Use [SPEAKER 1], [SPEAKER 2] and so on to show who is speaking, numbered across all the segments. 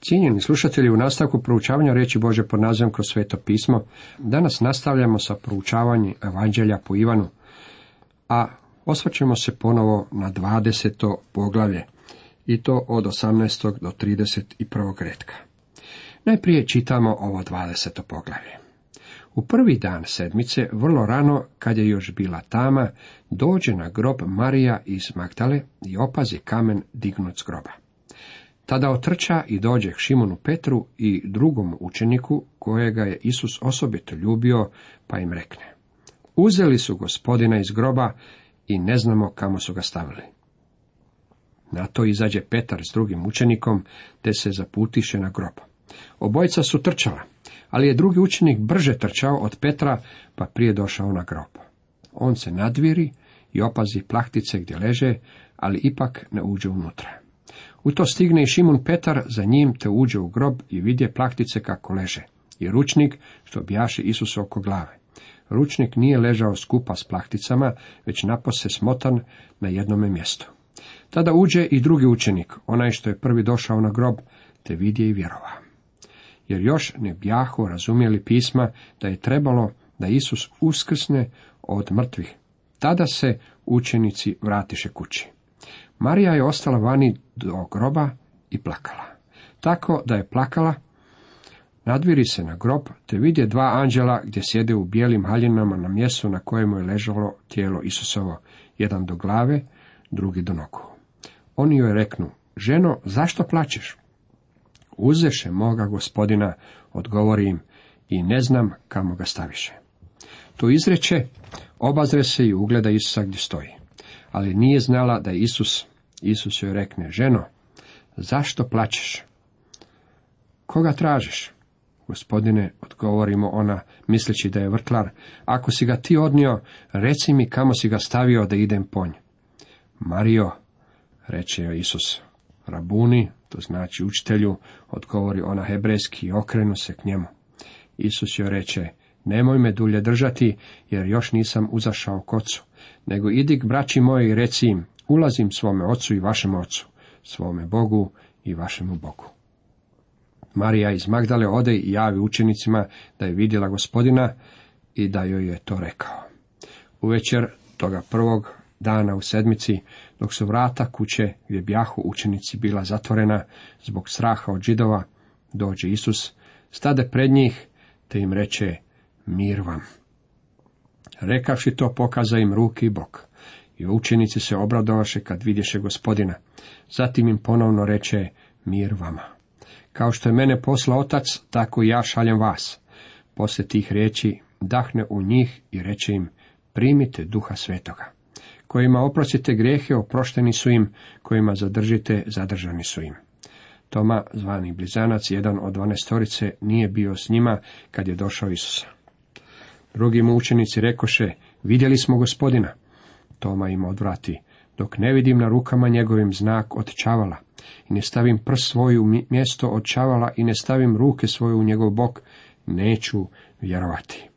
[SPEAKER 1] Cijenjeni slušatelji, u nastavku proučavanja reći Bože pod nazivom kroz sveto pismo, danas nastavljamo sa proučavanjem evanđelja po Ivanu, a osvrćemo se ponovo na 20. poglavlje, i to od 18. do 31. redka. Najprije čitamo ovo 20. poglavlje. U prvi dan sedmice, vrlo rano, kad je još bila tama, dođe na grob Marija iz Magdale i opazi kamen dignut s groba. Tada otrča i dođe k Šimonu Petru i drugom učeniku, kojega je Isus osobito ljubio, pa im rekne. Uzeli su gospodina iz groba i ne znamo kamo su ga stavili. Na to izađe Petar s drugim učenikom, te se zaputiše na grob. Obojica su trčala, ali je drugi učenik brže trčao od Petra, pa prije došao na grob. On se nadviri i opazi plahtice gdje leže, ali ipak ne uđe unutra. U to stigne i Šimun Petar za njim te uđe u grob i vidje plahtice kako leže. I ručnik što bijaše Isus oko glave. Ručnik nije ležao skupa s plahticama, već napose smotan na jednome mjestu. Tada uđe i drugi učenik, onaj što je prvi došao na grob, te vidje i vjerova. Jer još ne bjahu razumjeli pisma da je trebalo da Isus uskrsne od mrtvih. Tada se učenici vratiše kući. Marija je ostala vani do groba i plakala. Tako da je plakala, nadviri se na grob, te vidje dva anđela gdje sjede u bijelim haljinama na mjestu na kojemu je ležalo tijelo Isusovo, jedan do glave, drugi do nogu. Oni joj reknu, ženo, zašto plačeš? Uzeše moga gospodina, odgovori im, i ne znam kamo ga staviše. To izreče, obazre se i ugleda Isusa gdje stoji. Ali nije znala da je Isus Isus joj rekne, ženo, zašto plaćeš? Koga tražiš? Gospodine, odgovorimo ona, misleći da je vrtlar, ako si ga ti odnio, reci mi kamo si ga stavio da idem ponj. Mario, reče joj Isus, rabuni, to znači učitelju, odgovori ona hebrejski i okrenu se k njemu. Isus joj reče, nemoj me dulje držati, jer još nisam uzašao kocu, nego idi k braći moji i reci im, ulazim svome ocu i vašem ocu, svome Bogu i vašemu Bogu. Marija iz Magdale ode i javi učenicima da je vidjela gospodina i da joj je to rekao. U večer toga prvog dana u sedmici, dok su vrata kuće gdje bjahu učenici bila zatvorena zbog straha od židova, dođe Isus, stade pred njih, te im reče, mir vam. Rekavši to, pokaza im ruki i bok. I učenici se obradovaše kad vidješe gospodina. Zatim im ponovno reče, mir vama. Kao što je mene posla otac, tako i ja šaljem vas. Poslije tih riječi dahne u njih i reče im, primite duha svetoga. Kojima oprostite grijehe, oprošteni su im, kojima zadržite, zadržani su im. Toma, zvani blizanac, jedan od dvanestorice, nije bio s njima kad je došao Isusa. Drugi mu učenici rekoše, vidjeli smo gospodina. Toma im odvrati, dok ne vidim na rukama njegovim znak od čavala, i ne stavim prst svoju mjesto od čavala i ne stavim ruke svoje u njegov bok, neću vjerovati.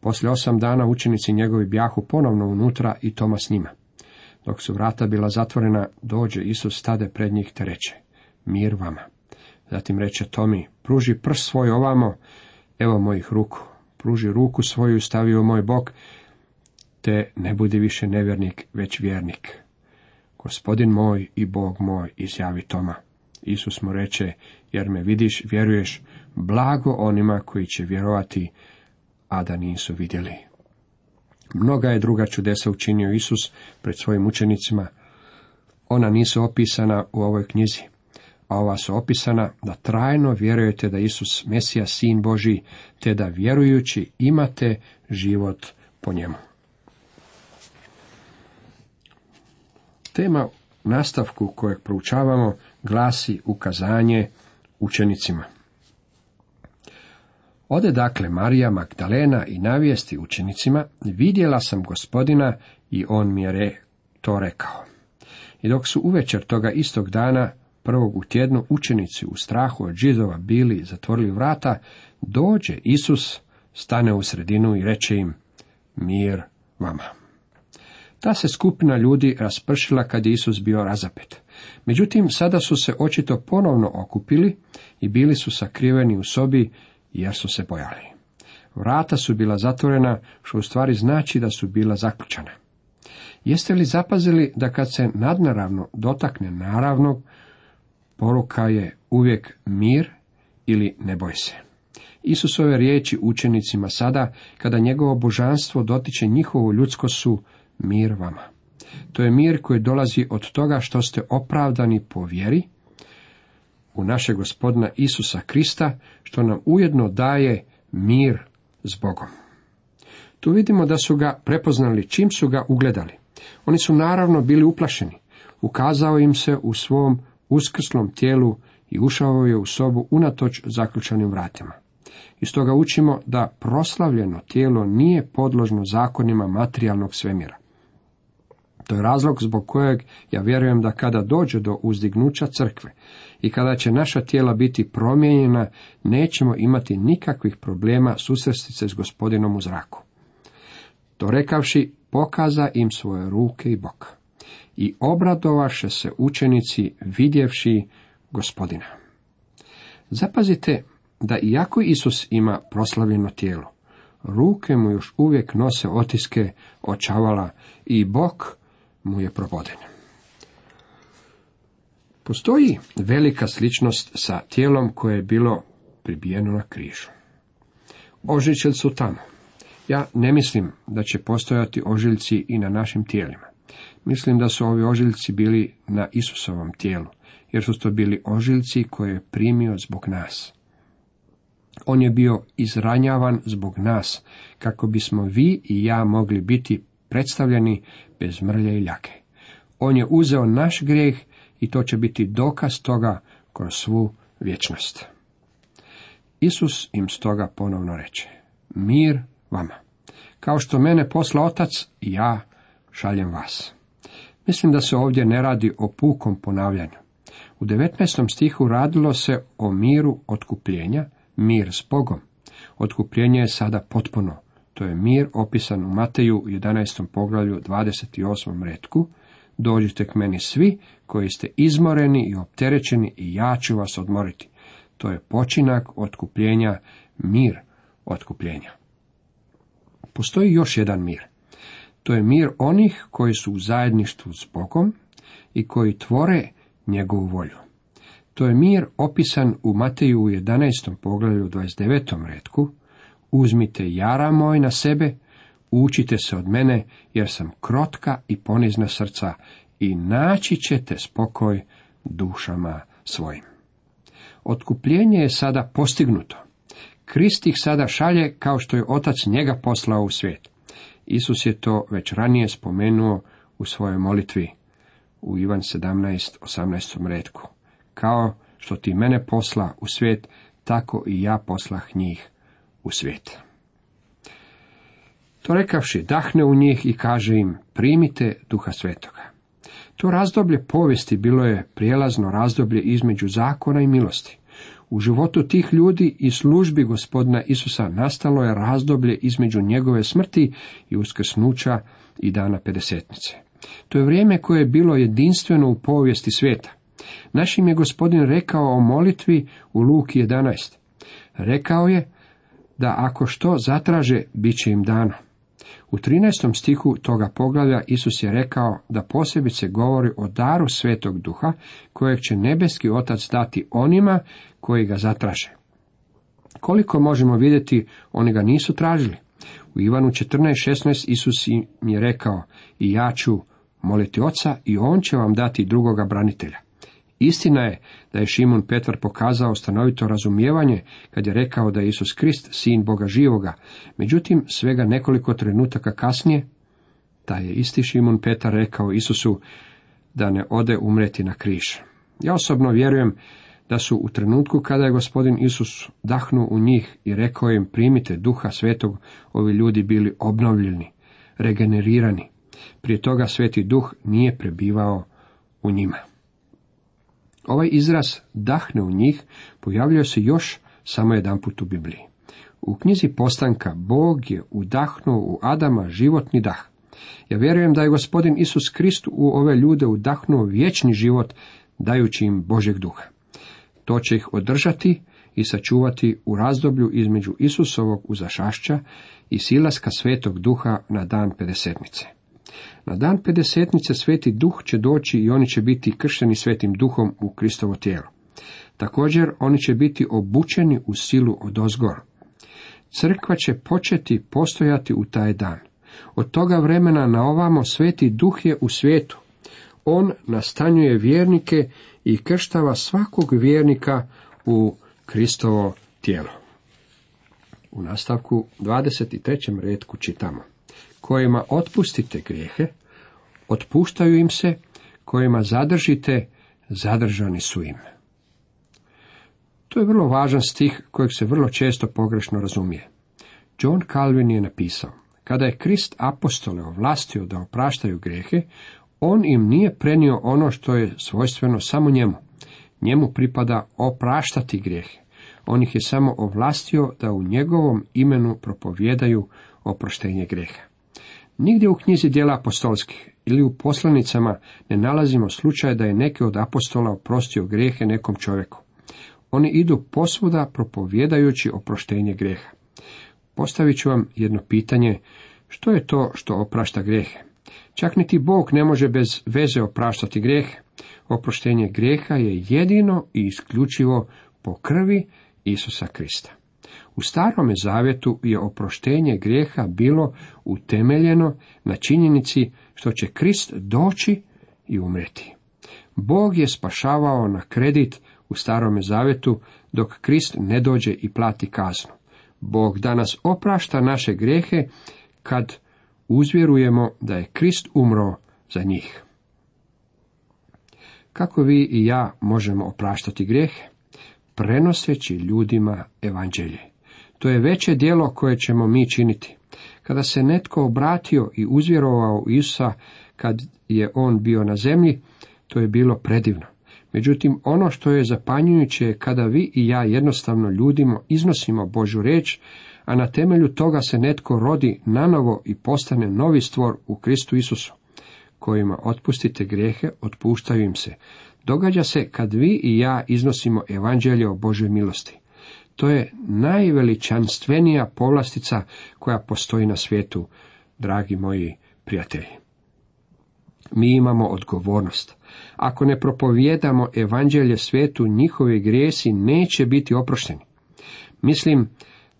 [SPEAKER 1] Poslije osam dana učenici njegovi bjahu ponovno unutra i Toma s njima. Dok su vrata bila zatvorena, dođe Isus stade pred njih te reče, mir vama. Zatim reče Tomi, pruži prst svoj ovamo, evo mojih ruku, pruži ruku svoju, stavi u moj bok, te ne budi više nevjernik, već vjernik. Gospodin moj i Bog moj, izjavi Toma. Isus mu reče, jer me vidiš, vjeruješ, blago onima koji će vjerovati, a da nisu vidjeli. Mnoga je druga čudesa učinio Isus pred svojim učenicima. Ona nisu opisana u ovoj knjizi, ova su opisana da trajno vjerujete da Isus Mesija, Sin Boži, te da vjerujući imate život po njemu. Tema nastavku kojeg proučavamo glasi ukazanje učenicima. Ode dakle Marija Magdalena i navijesti učenicima, vidjela sam gospodina i on mi je to rekao. I dok su uvečer toga istog dana, prvog u tjednu, učenici u strahu od židova bili zatvorili vrata, dođe Isus, stane u sredinu i reče im, mir vama. Ta se skupina ljudi raspršila kad je Isus bio razapet. Međutim, sada su se očito ponovno okupili i bili su sakriveni u sobi jer su se bojali. Vrata su bila zatvorena, što u stvari znači da su bila zaključana. Jeste li zapazili da kad se nadnaravno dotakne naravnog, poruka je uvijek mir ili ne boj se. Isusove riječi učenicima sada, kada njegovo božanstvo dotiče njihovo ljudsko su mir vama. To je mir koji dolazi od toga što ste opravdani po vjeri u našeg gospodina Isusa Krista, što nam ujedno daje mir s Bogom. Tu vidimo da su ga prepoznali čim su ga ugledali. Oni su naravno bili uplašeni. Ukazao im se u svom uskrslom tijelu i ušao je u sobu unatoč zaključanim vratima. Iz toga učimo da proslavljeno tijelo nije podložno zakonima materijalnog svemira. To je razlog zbog kojeg ja vjerujem da kada dođe do uzdignuća crkve i kada će naša tijela biti promijenjena, nećemo imati nikakvih problema susresti se s gospodinom u zraku. To rekavši, pokaza im svoje ruke i bok. I obradovaše se učenici vidjevši gospodina. Zapazite da iako Isus ima proslavljeno tijelo, ruke mu još uvijek nose otiske očavala i bok mu je proboden. Postoji velika sličnost sa tijelom koje je bilo pribijeno na križu. Ožiljci su tamo. Ja ne mislim da će postojati ožiljci i na našim tijelima. Mislim da su ovi ožiljci bili na Isusovom tijelu, jer su to bili ožiljci koje je primio zbog nas. On je bio izranjavan zbog nas, kako bismo vi i ja mogli biti predstavljeni bez mrlje i ljake. On je uzeo naš grijeh i to će biti dokaz toga kroz svu vječnost. Isus im stoga ponovno reče, mir vama. Kao što mene posla otac, ja šaljem vas. Mislim da se ovdje ne radi o pukom ponavljanju. U 19. stihu radilo se o miru otkupljenja, mir s Bogom. Otkupljenje je sada potpuno. To je mir opisan u Mateju 11. poglavlju 28. redku. Dođite k meni svi koji ste izmoreni i opterećeni i ja ću vas odmoriti. To je počinak otkupljenja, mir otkupljenja. Postoji još jedan mir. To je mir onih koji su u zajedništvu s Bogom i koji tvore njegovu volju. To je mir opisan u Mateju u 11. poglavlju 29. redku. Uzmite jara moj na sebe, učite se od mene, jer sam krotka i ponizna srca i naći ćete spokoj dušama svojim. Otkupljenje je sada postignuto. Krist ih sada šalje kao što je otac njega poslao u svijet. Isus je to već ranije spomenuo u svojoj molitvi u Ivan 17, 18. redku. Kao što ti mene posla u svijet, tako i ja poslah njih u svijet. To rekavši, dahne u njih i kaže im, primite duha svetoga. To razdoblje povijesti bilo je prijelazno razdoblje između zakona i milosti. U životu tih ljudi i službi gospodina Isusa nastalo je razdoblje između njegove smrti i uskrsnuća i dana pedesetnice. To je vrijeme koje je bilo jedinstveno u povijesti svijeta. Našim je gospodin rekao o molitvi u Luki 11. Rekao je da ako što zatraže, bit će im dano. U 13. stihu toga poglavlja Isus je rekao da posebice govori o daru svetog duha kojeg će nebeski otac dati onima koji ga zatraže. Koliko možemo vidjeti, oni ga nisu tražili. U Ivanu 14.16 Isus im je rekao i ja ću moliti oca i on će vam dati drugoga branitelja. Istina je da je Šimun Petvar pokazao stanovito razumijevanje kad je rekao da je Isus Krist sin Boga živoga, međutim svega nekoliko trenutaka kasnije, taj je isti Šimun Petar rekao Isusu da ne ode umreti na križ. Ja osobno vjerujem da su u trenutku kada je gospodin Isus dahnuo u njih i rekao im primite duha svetog, ovi ljudi bili obnovljeni, regenerirani. Prije toga sveti duh nije prebivao u njima. Ovaj izraz dahne u njih pojavljuje se još samo jedan put u Bibliji. U knjizi postanka Bog je udahnuo u Adama životni dah. Ja vjerujem da je gospodin Isus Krist u ove ljude udahnuo vječni život, dajući im Božeg duha. To će ih održati i sačuvati u razdoblju između Isusovog uzašašća i silaska svetog duha na dan pedesetnice. Na dan pedesetnice sveti duh će doći i oni će biti kršteni svetim duhom u Kristovo tijelo. Također oni će biti obučeni u silu od ozgor. Crkva će početi postojati u taj dan. Od toga vremena na ovamo sveti duh je u svijetu. On nastanjuje vjernike i krštava svakog vjernika u Kristovo tijelo. U nastavku 23. redku čitamo. Kojima otpustite grijehe, otpuštaju im se, kojima zadržite, zadržani su im. To je vrlo važan stih kojeg se vrlo često pogrešno razumije. John Calvin je napisao, kada je Krist apostole ovlastio da opraštaju grehe, on im nije prenio ono što je svojstveno samo njemu. Njemu pripada opraštati grijehe. On ih je samo ovlastio da u njegovom imenu propovjedaju oproštenje greha. Nigdje u knjizi dijela apostolskih ili u poslanicama ne nalazimo slučaj da je neki od apostola oprostio grehe nekom čovjeku. Oni idu posvuda propovjedajući oproštenje greha. Postavit ću vam jedno pitanje, što je to što oprašta grehe? Čak niti Bog ne može bez veze opraštati grehe. Oproštenje greha je jedino i isključivo po krvi Isusa Krista. U starome zavjetu je oproštenje grijeha bilo utemeljeno na činjenici što će Krist doći i umreti. Bog je spašavao na kredit u starome zavjetu dok Krist ne dođe i plati kaznu. Bog danas oprašta naše grijehe kad uzvjerujemo da je Krist umro za njih. Kako vi i ja možemo opraštati grijehe? Prenoseći ljudima evanđelje. To je veće djelo koje ćemo mi činiti. Kada se netko obratio i uzvjerovao Isusa kad je on bio na zemlji, to je bilo predivno. Međutim, ono što je zapanjujuće je kada vi i ja jednostavno ljudima iznosimo Božu reč, a na temelju toga se netko rodi nanovo i postane novi stvor u Kristu Isusu, kojima otpustite grijehe, otpuštaju im se. Događa se kad vi i ja iznosimo evanđelje o Božoj milosti. To je najveličanstvenija povlastica koja postoji na svijetu, dragi moji prijatelji. Mi imamo odgovornost. Ako ne propovijedamo evanđelje svijetu, njihovi grijesi neće biti oprošteni. Mislim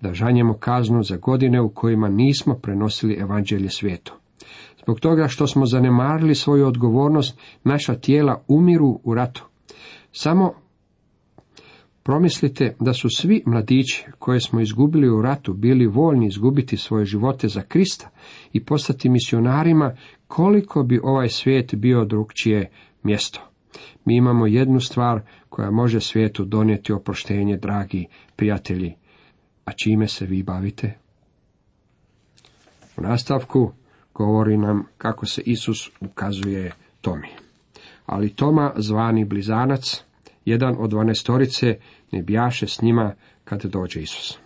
[SPEAKER 1] da žanjemo kaznu za godine u kojima nismo prenosili evanđelje svijetu. Zbog toga što smo zanemarili svoju odgovornost, naša tijela umiru u ratu. Samo promislite da su svi mladići koje smo izgubili u ratu bili voljni izgubiti svoje živote za Krista i postati misionarima, koliko bi ovaj svijet bio drugčije mjesto. Mi imamo jednu stvar koja može svijetu donijeti oproštenje, dragi prijatelji. A čime se vi bavite? U nastavku govori nam kako se Isus ukazuje Tomi. Ali Toma, zvani blizanac, jedan od dvanestorice, ne bijaše s njima kad dođe Isus.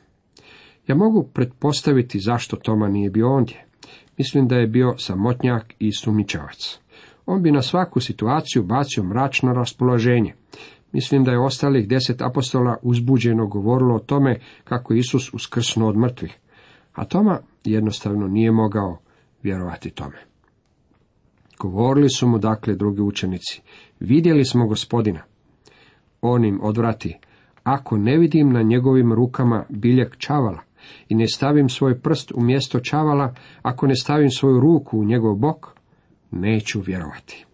[SPEAKER 1] Ja mogu pretpostaviti zašto Toma nije bio ondje. Mislim da je bio samotnjak i sumničavac. On bi na svaku situaciju bacio mračno raspoloženje. Mislim da je ostalih deset apostola uzbuđeno govorilo o tome kako Isus uskrsnuo od mrtvih. A Toma jednostavno nije mogao vjerovati tome. Govorili su mu dakle drugi učenici, vidjeli smo gospodina. On im odvrati, ako ne vidim na njegovim rukama biljeg čavala i ne stavim svoj prst u mjesto čavala, ako ne stavim svoju ruku u njegov bok, neću vjerovati.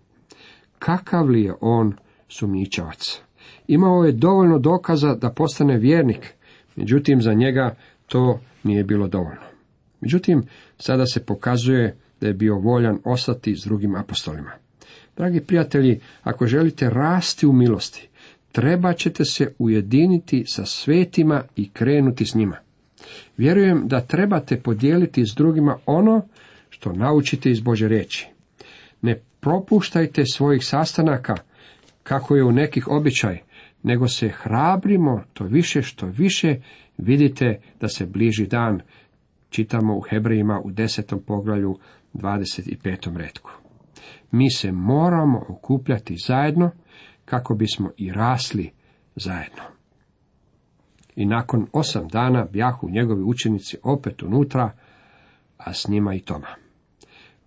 [SPEAKER 1] Kakav li je on sumnjičavac? Imao je dovoljno dokaza da postane vjernik, međutim za njega to nije bilo dovoljno. Međutim, sada se pokazuje da je bio voljan ostati s drugim apostolima. Dragi prijatelji, ako želite rasti u milosti, treba ćete se ujediniti sa svetima i krenuti s njima. Vjerujem da trebate podijeliti s drugima ono što naučite iz Bože riječi. Ne propuštajte svojih sastanaka, kako je u nekih običaj, nego se hrabrimo to više što više vidite da se bliži dan, čitamo u Hebrejima u desetom poglavlju 25. redku. Mi se moramo okupljati zajedno kako bismo i rasli zajedno. I nakon osam dana bjahu njegovi učenici opet unutra, a s njima i Toma.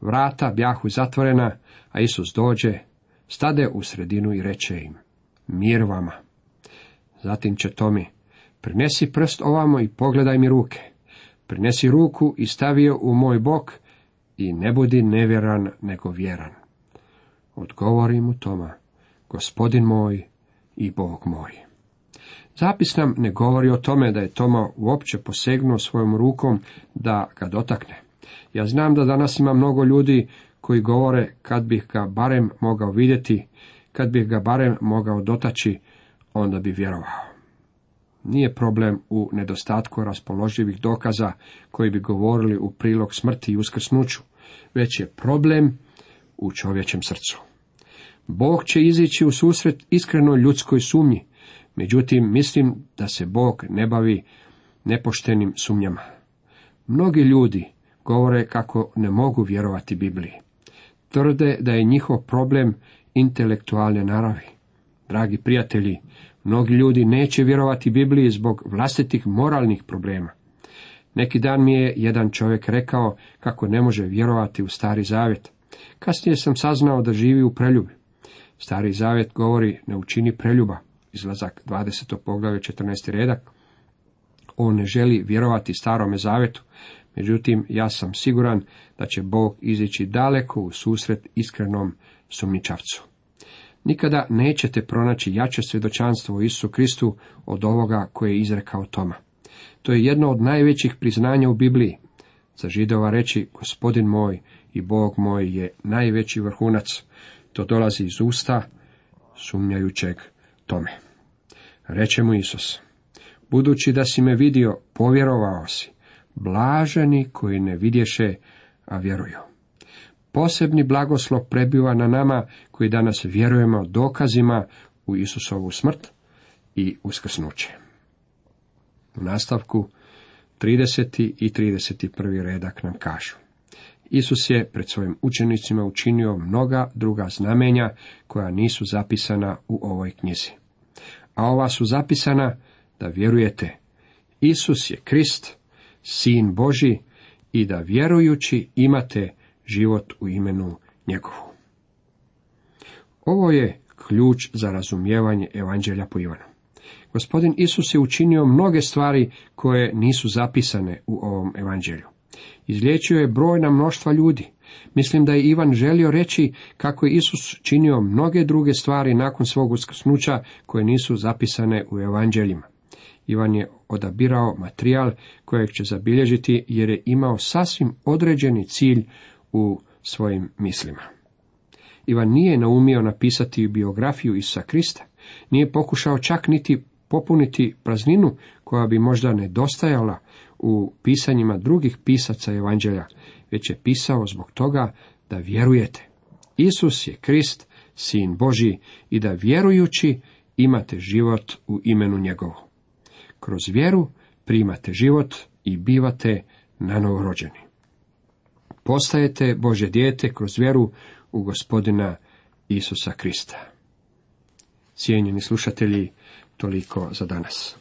[SPEAKER 1] Vrata bjahu zatvorena, a Isus dođe, stade u sredinu i reče im, mir vama. Zatim će Tomi, prinesi prst ovamo i pogledaj mi ruke. Prinesi ruku i stavio u moj bok i ne budi nevjeran nego vjeran. Odgovori mu Toma, gospodin moj i Bog moj. Zapis nam ne govori o tome da je Toma uopće posegnuo svojom rukom da ga dotakne. Ja znam da danas ima mnogo ljudi koji govore kad bih ga barem mogao vidjeti, kad bih ga barem mogao dotaći, onda bi vjerovao. Nije problem u nedostatku raspoloživih dokaza koji bi govorili u prilog smrti i uskrsnuću, već je problem u čovječem srcu. Bog će izići u susret iskrenoj ljudskoj sumnji, međutim mislim da se Bog ne bavi nepoštenim sumnjama. Mnogi ljudi govore kako ne mogu vjerovati Bibliji. Tvrde da je njihov problem intelektualne naravi. Dragi prijatelji, mnogi ljudi neće vjerovati Bibliji zbog vlastitih moralnih problema. Neki dan mi je jedan čovjek rekao kako ne može vjerovati u stari zavjet. Kasnije sam saznao da živi u preljubi. Stari zavjet govori ne učini preljuba. Izlazak 20. poglavlje 14. redak. On ne želi vjerovati starome zavjetu, međutim ja sam siguran da će Bog izići daleko u susret iskrenom sumničavcu. Nikada nećete pronaći jače svjedočanstvo u Isu Kristu od ovoga koje je izrekao Toma. To je jedno od najvećih priznanja u Bibliji. Za židova reći gospodin moj i Bog moj je najveći vrhunac. To dolazi iz usta sumnjajućeg tome. Reče mu Isus, budući da si me vidio, povjerovao si, blaženi koji ne vidješe, a vjeruju. Posebni blagoslov prebiva na nama koji danas vjerujemo dokazima u Isusovu smrt i uskrsnuće. U nastavku 30. i 31. redak nam kažu. Isus je pred svojim učenicima učinio mnoga druga znamenja koja nisu zapisana u ovoj knjizi. A ova su zapisana da vjerujete. Isus je Krist, Sin Boži i da vjerujući imate život u imenu njegovu. Ovo je ključ za razumijevanje evanđelja po Ivanu. Gospodin Isus je učinio mnoge stvari koje nisu zapisane u ovom evanđelju. Izliječio je brojna mnoštva ljudi. Mislim da je Ivan želio reći kako je Isus činio mnoge druge stvari nakon svog uskrsnuća koje nisu zapisane u evanđeljima. Ivan je odabirao materijal kojeg će zabilježiti jer je imao sasvim određeni cilj u svojim mislima. Ivan nije naumio napisati biografiju Isusa Krista, nije pokušao čak niti popuniti prazninu koja bi možda nedostajala u pisanjima drugih pisaca evanđelja, već je pisao zbog toga da vjerujete. Isus je Krist, sin Boži, i da vjerujući imate život u imenu njegovu. Kroz vjeru primate život i bivate nanovorođeni. Postajete Bože dijete kroz vjeru u gospodina Isusa Krista. Cijenjeni slušatelji, toliko za danas.